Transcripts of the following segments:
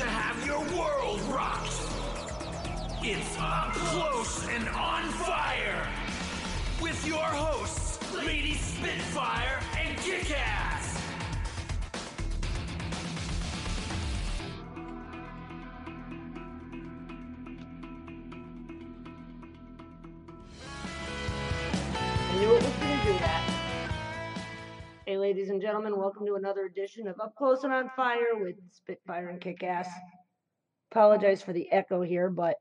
to have your world rocked. It's up close and on fire with your hosts, Lady Spitfire and Kickass. Gentlemen, welcome to another edition of Up Close and on Fire with Spitfire and Kickass. Apologize for the echo here, but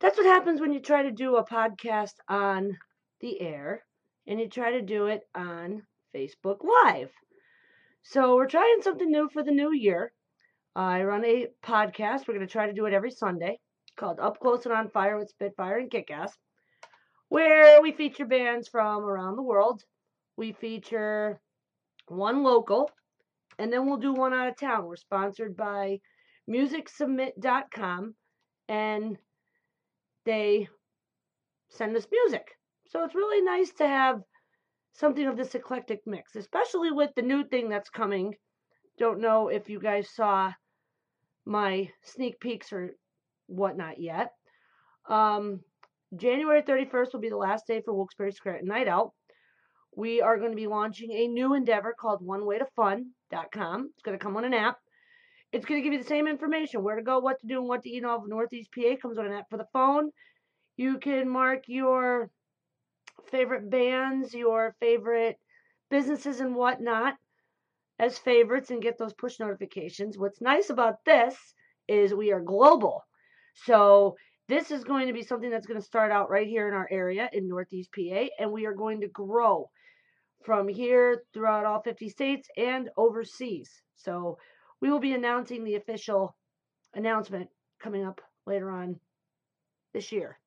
that's what happens when you try to do a podcast on the air and you try to do it on Facebook Live. So, we're trying something new for the new year. I run a podcast. We're going to try to do it every Sunday called Up Close and on Fire with Spitfire and Kickass where we feature bands from around the world. We feature one local, and then we'll do one out of town. We're sponsored by MusicSubmit.com, and they send us music. So it's really nice to have something of this eclectic mix, especially with the new thing that's coming. Don't know if you guys saw my sneak peeks or whatnot yet. Um, January 31st will be the last day for Wilkes-Barre Night Out. We are going to be launching a new endeavor called OneWayToFun.com. It's going to come on an app. It's going to give you the same information where to go, what to do, and what to eat. All of Northeast PA comes on an app for the phone. You can mark your favorite bands, your favorite businesses, and whatnot as favorites and get those push notifications. What's nice about this is we are global. So this is going to be something that's going to start out right here in our area in Northeast PA, and we are going to grow from here throughout all 50 states and overseas. So we will be announcing the official announcement coming up later on this year.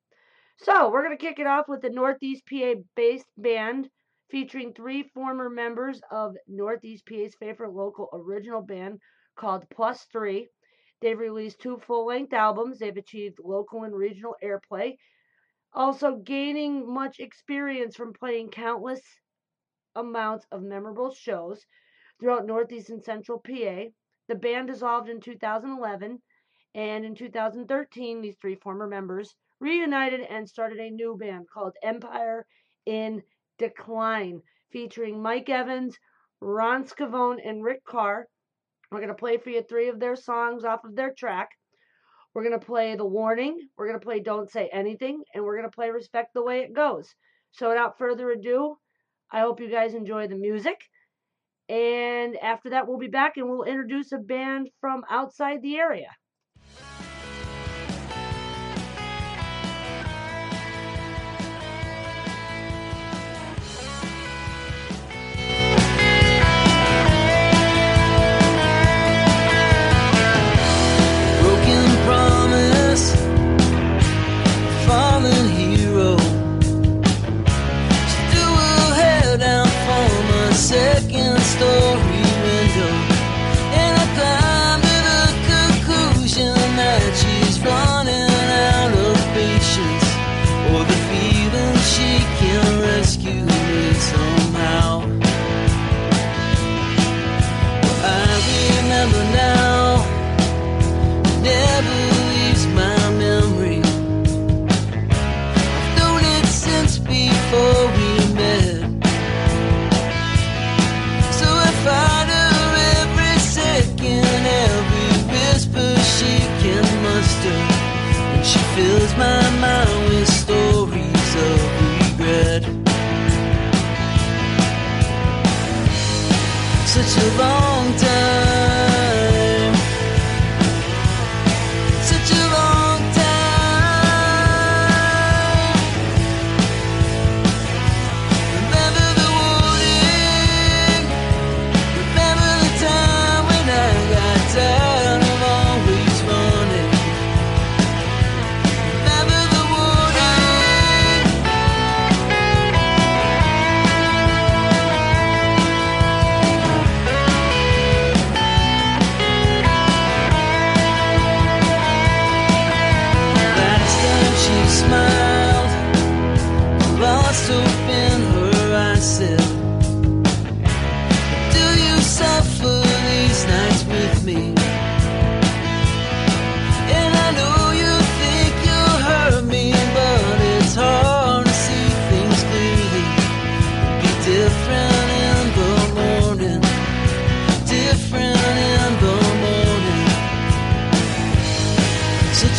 So we're going to kick it off with the Northeast PA based band featuring three former members of Northeast PA's favorite local original band called Plus Three. They've released two full length albums. They've achieved local and regional airplay, also gaining much experience from playing countless amounts of memorable shows throughout Northeast and Central PA. The band dissolved in 2011, and in 2013, these three former members reunited and started a new band called Empire in Decline, featuring Mike Evans, Ron Scavone, and Rick Carr. We're going to play for you three of their songs off of their track. We're going to play The Warning. We're going to play Don't Say Anything. And we're going to play Respect the Way It Goes. So without further ado, I hope you guys enjoy the music. And after that, we'll be back and we'll introduce a band from outside the area.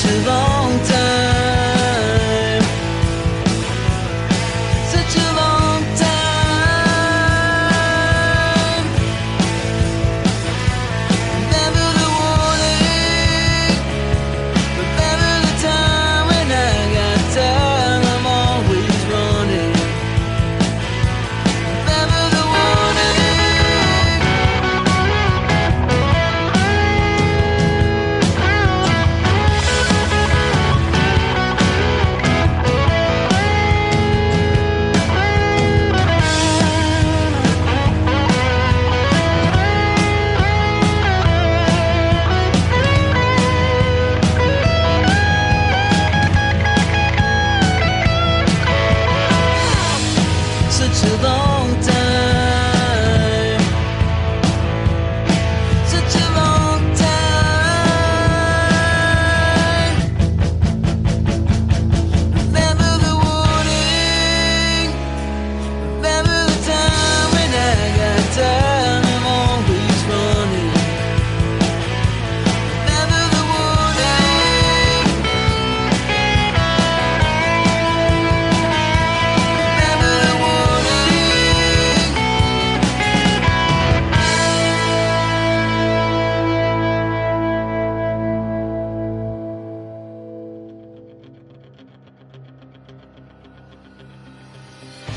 to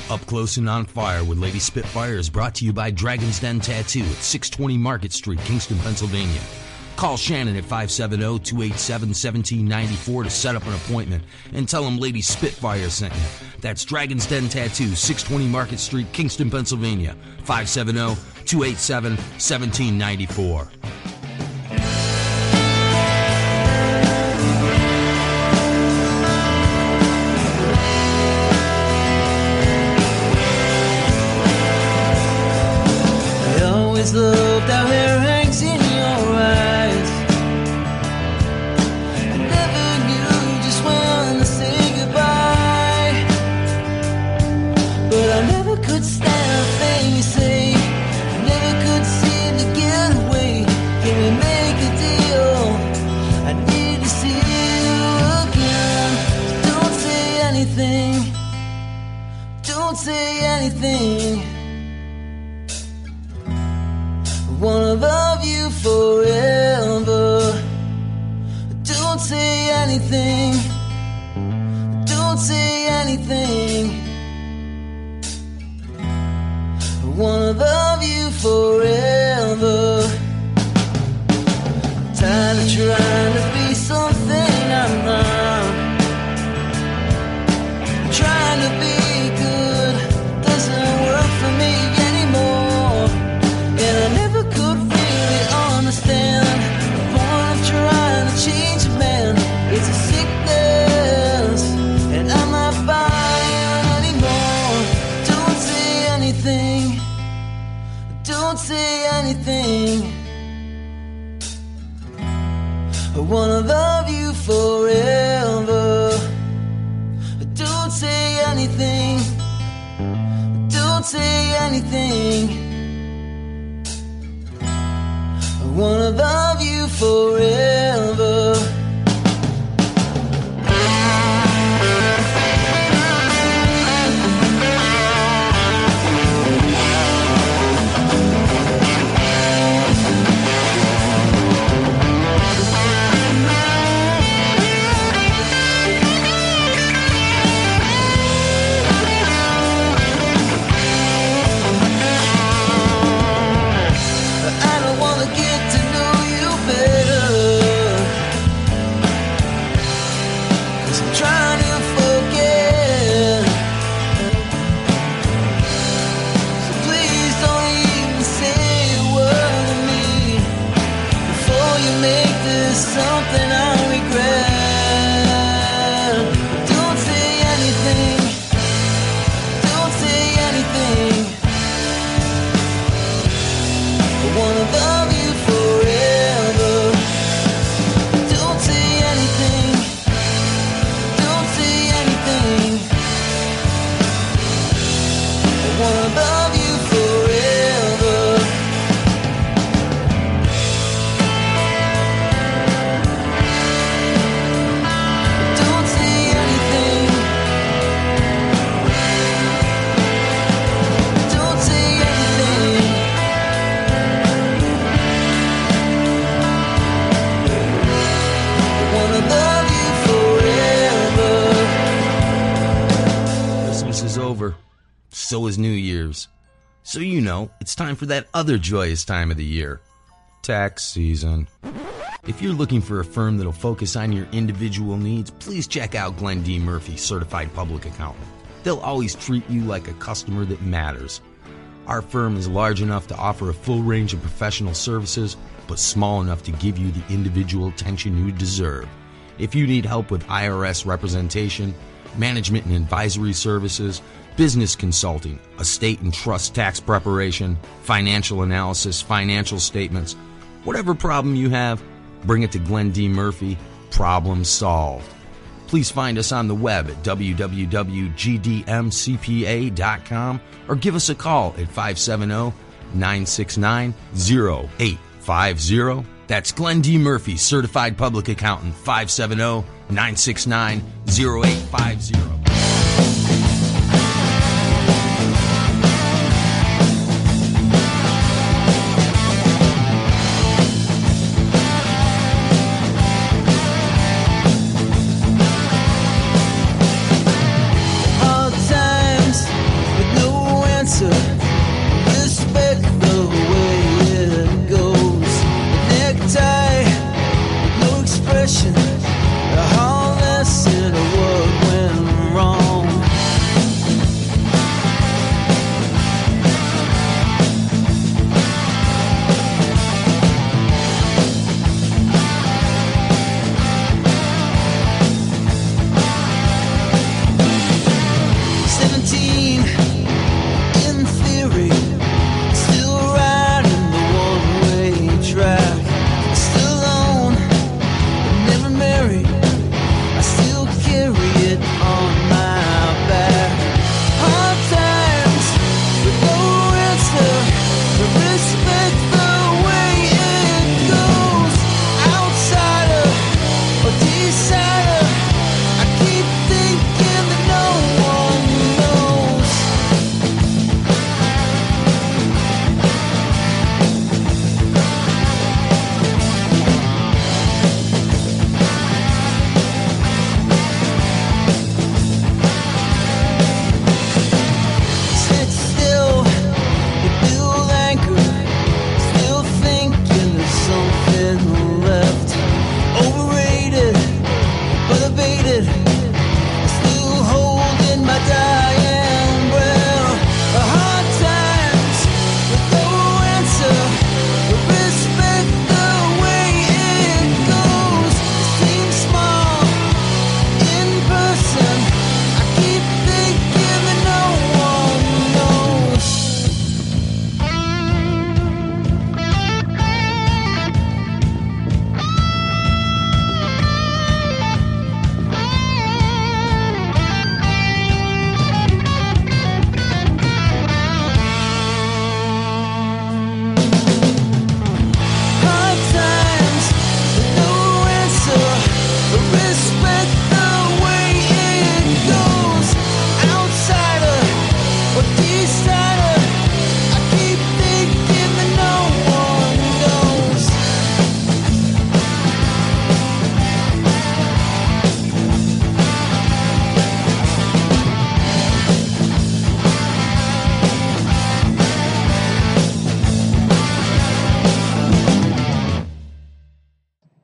Up Close and On Fire with Lady Spitfire is brought to you by Dragon's Den Tattoo at 620 Market Street, Kingston, Pennsylvania. Call Shannon at 570 287 1794 to set up an appointment and tell them Lady Spitfire sent you. That's Dragon's Den Tattoo, 620 Market Street, Kingston, Pennsylvania, 570 287 1794. love down here. So is New Year's. So you know, it's time for that other joyous time of the year tax season. If you're looking for a firm that'll focus on your individual needs, please check out Glenn D. Murphy, Certified Public Accountant. They'll always treat you like a customer that matters. Our firm is large enough to offer a full range of professional services, but small enough to give you the individual attention you deserve. If you need help with IRS representation, management and advisory services, business consulting, estate and trust tax preparation, financial analysis, financial statements, whatever problem you have, bring it to Glenn D. Murphy. Problem solved. Please find us on the web at www.gdmcpa.com or give us a call at 570 969 0850. That's Glenn D. Murphy, Certified Public Accountant, 570 969 0850.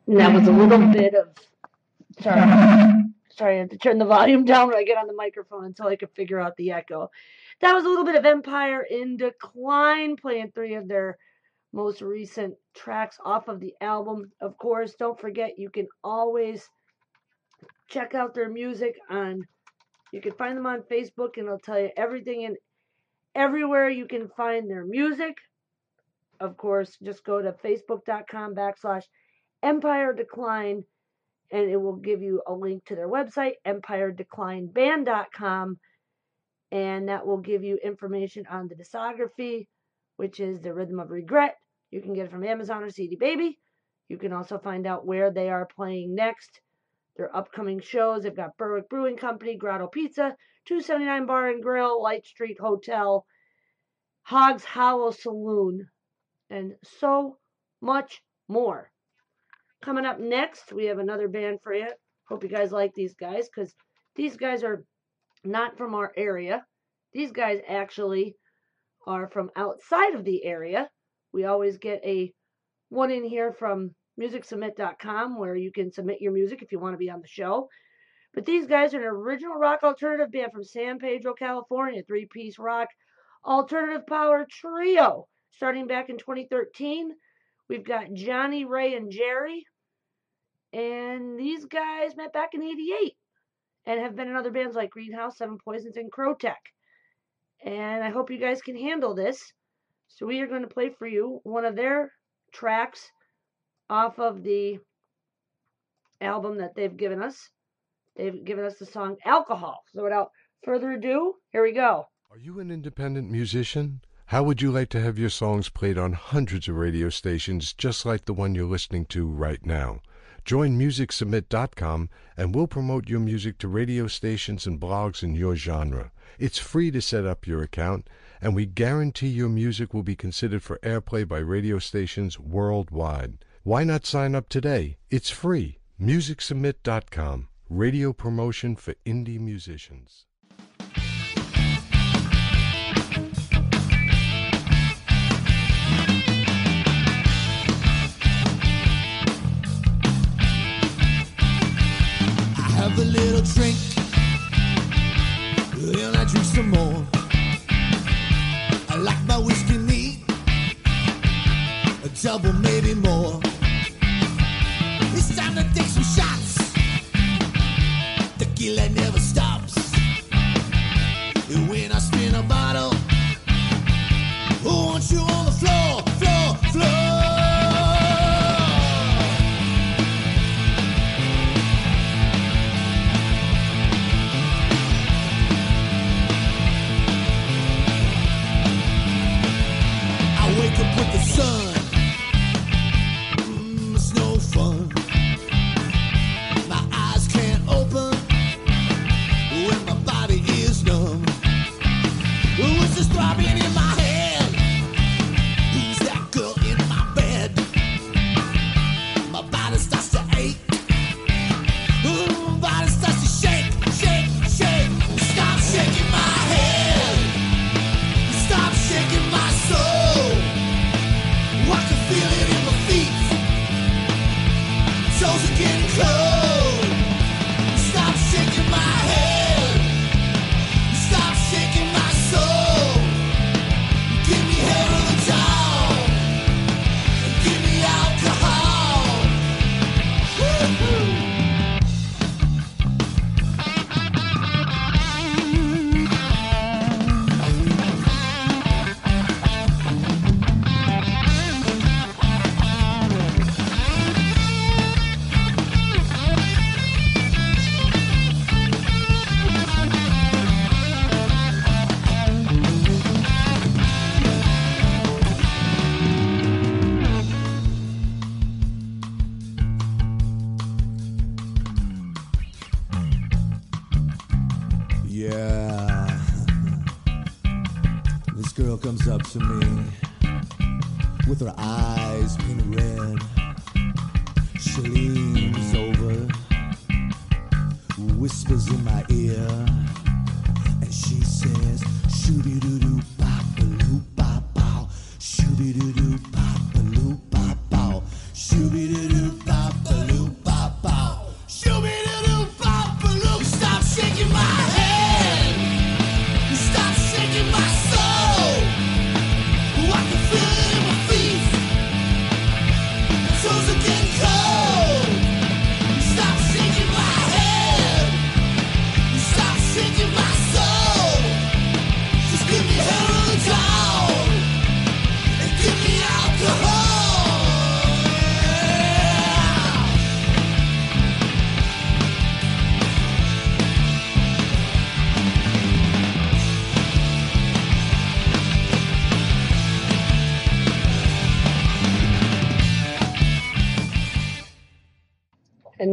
And that was a little bit of sorry. Sorry, I had to turn the volume down when I get on the microphone until I could figure out the echo. That was a little bit of Empire in Decline, playing three of their most recent tracks off of the album. Of course, don't forget you can always check out their music on you can find them on Facebook and it'll tell you everything and everywhere you can find their music. Of course, just go to facebook.com backslash Empire Decline and it will give you a link to their website, empiredeclineband.com, and that will give you information on the discography, which is The Rhythm of Regret. You can get it from Amazon or CD Baby. You can also find out where they are playing next, their upcoming shows. They've got Berwick Brewing Company, Grotto Pizza, 279 Bar and Grill, Light Street Hotel, Hogs Hollow Saloon, and so much more. Coming up next, we have another band for you. Hope you guys like these guys because these guys are not from our area. These guys actually are from outside of the area. We always get a one in here from musicsubmit.com where you can submit your music if you want to be on the show. But these guys are an original rock alternative band from San Pedro, California, three piece rock alternative power trio starting back in 2013. We've got Johnny, Ray, and Jerry. And these guys met back in 88 and have been in other bands like Greenhouse, Seven Poisons, and Crotech. And I hope you guys can handle this. So we are going to play for you one of their tracks off of the album that they've given us. They've given us the song Alcohol. So without further ado, here we go. Are you an independent musician? How would you like to have your songs played on hundreds of radio stations just like the one you're listening to right now? Join MusicSubmit.com and we'll promote your music to radio stations and blogs in your genre. It's free to set up your account, and we guarantee your music will be considered for airplay by radio stations worldwide. Why not sign up today? It's free. MusicSubmit.com. Radio promotion for indie musicians. Have a little drink, and I drink some more. I like my whiskey neat, a double, maybe more. It's time to take some shots. Tequila never girl comes up to me with her eyes painted red. She leans over, whispers in my ear, and she says, Shooby doo doo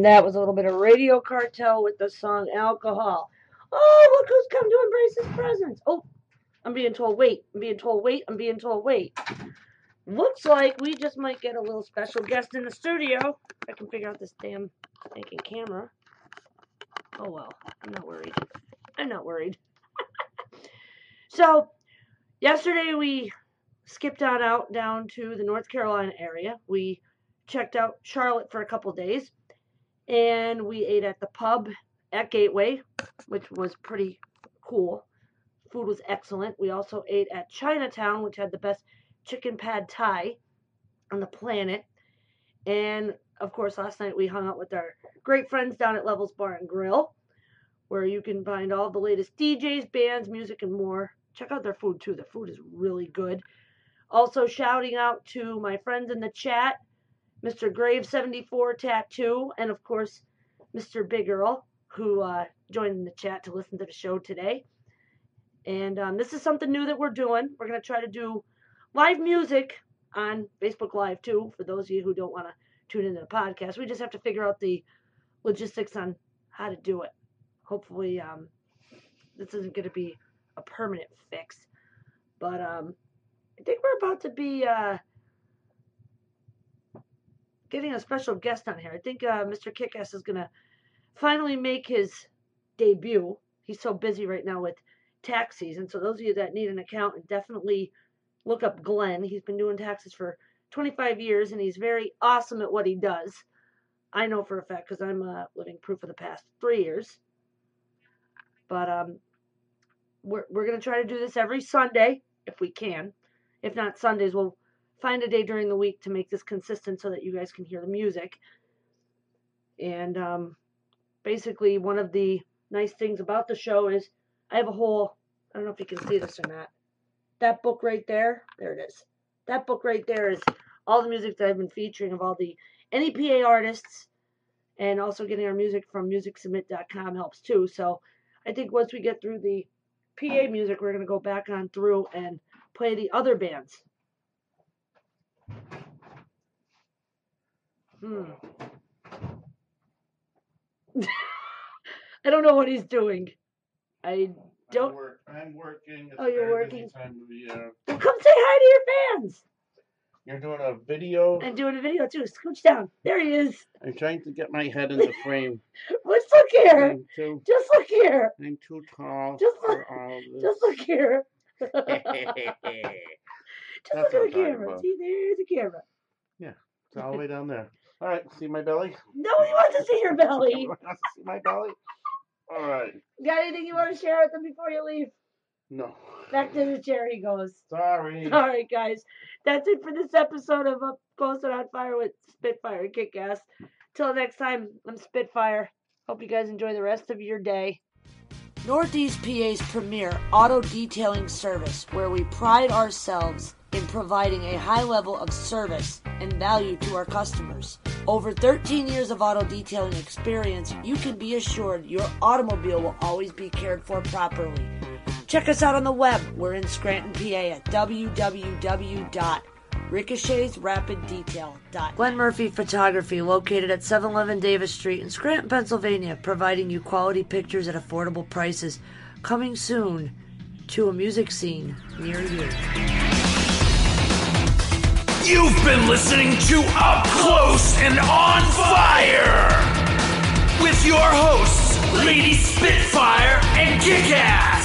And that was a little bit of Radio Cartel with the song Alcohol. Oh, look who's come to embrace his presence. Oh, I'm being told wait. I'm being told wait. I'm being told wait. Looks like we just might get a little special guest in the studio. I can figure out this damn stinking camera. Oh well, I'm not worried. I'm not worried. So, yesterday we skipped on out down to the North Carolina area. We checked out Charlotte for a couple days, and we ate at the pub at Gateway, which was pretty cool. Food was excellent. We also ate at Chinatown, which had the best chicken pad thai on the planet. And of course, last night we hung out with our great friends down at Levels Bar and Grill, where you can find all the latest DJs, bands, music, and more. Check out their food too. Their food is really good. Also, shouting out to my friends in the chat, Mr. Grave74 Tattoo, and of course, Mr. Big Earl, who uh, joined in the chat to listen to the show today. And um, this is something new that we're doing. We're going to try to do live music on Facebook Live too, for those of you who don't want to tune into the podcast. We just have to figure out the logistics on how to do it. Hopefully, um, this isn't going to be a permanent fix. But um, I think we're about to be uh, getting a special guest on here. I think uh, Mr. Kickass is going to finally make his debut. He's so busy right now with tax season. So those of you that need an accountant, definitely look up Glenn. He's been doing taxes for 25 years and he's very awesome at what he does. I know for a fact because I'm uh, living proof for the past three years. But um, we're we're gonna try to do this every Sunday if we can. If not Sundays, we'll find a day during the week to make this consistent so that you guys can hear the music. And um, basically, one of the nice things about the show is I have a whole. I don't know if you can see this or not. That book right there, there it is. That book right there is all the music that I've been featuring of all the NEPA artists, and also getting our music from MusicSubmit.com helps too. So I think once we get through the PA music, we're gonna go back on through and play the other bands. Hmm. I don't know what he's doing. I don't. I'm, work, I'm working. It's Oh, you're a very busy working. Time of year. Well, come say hi to your fans. You're doing a video. And doing a video too. Scooch down. There he is. I'm trying to get my head in the frame. Let's look here. I'm too. Just look here. I'm too tall Just look- for all this. Just look here. Just That's look what at I'm the talking camera. about. See, there's the camera. Yeah, it's all the way down there. All right. See my belly? Nobody wants to see your belly. Everyone wants to see my belly? All right. Got anything you want to share with them before you leave? No. Back to the chair he goes. Sorry. All right, guys. That's it for this episode of Up Close and on Fire with Spitfire and Kickass. Till next time, I'm Spitfire. Hope you guys enjoy the rest of your day. Northeast PA's premier auto detailing service, where we pride ourselves in providing a high level of service and value to our customers. Over 13 years of auto detailing experience, you can be assured your automobile will always be cared for properly. Check us out on the web. We're in Scranton, PA at www.ricochetsrapiddetail.com. Glenn Murphy Photography, located at 711 Davis Street in Scranton, Pennsylvania, providing you quality pictures at affordable prices. Coming soon to a music scene near you. You've been listening to Up Close and On Fire with your hosts, Lady Spitfire and Kickass.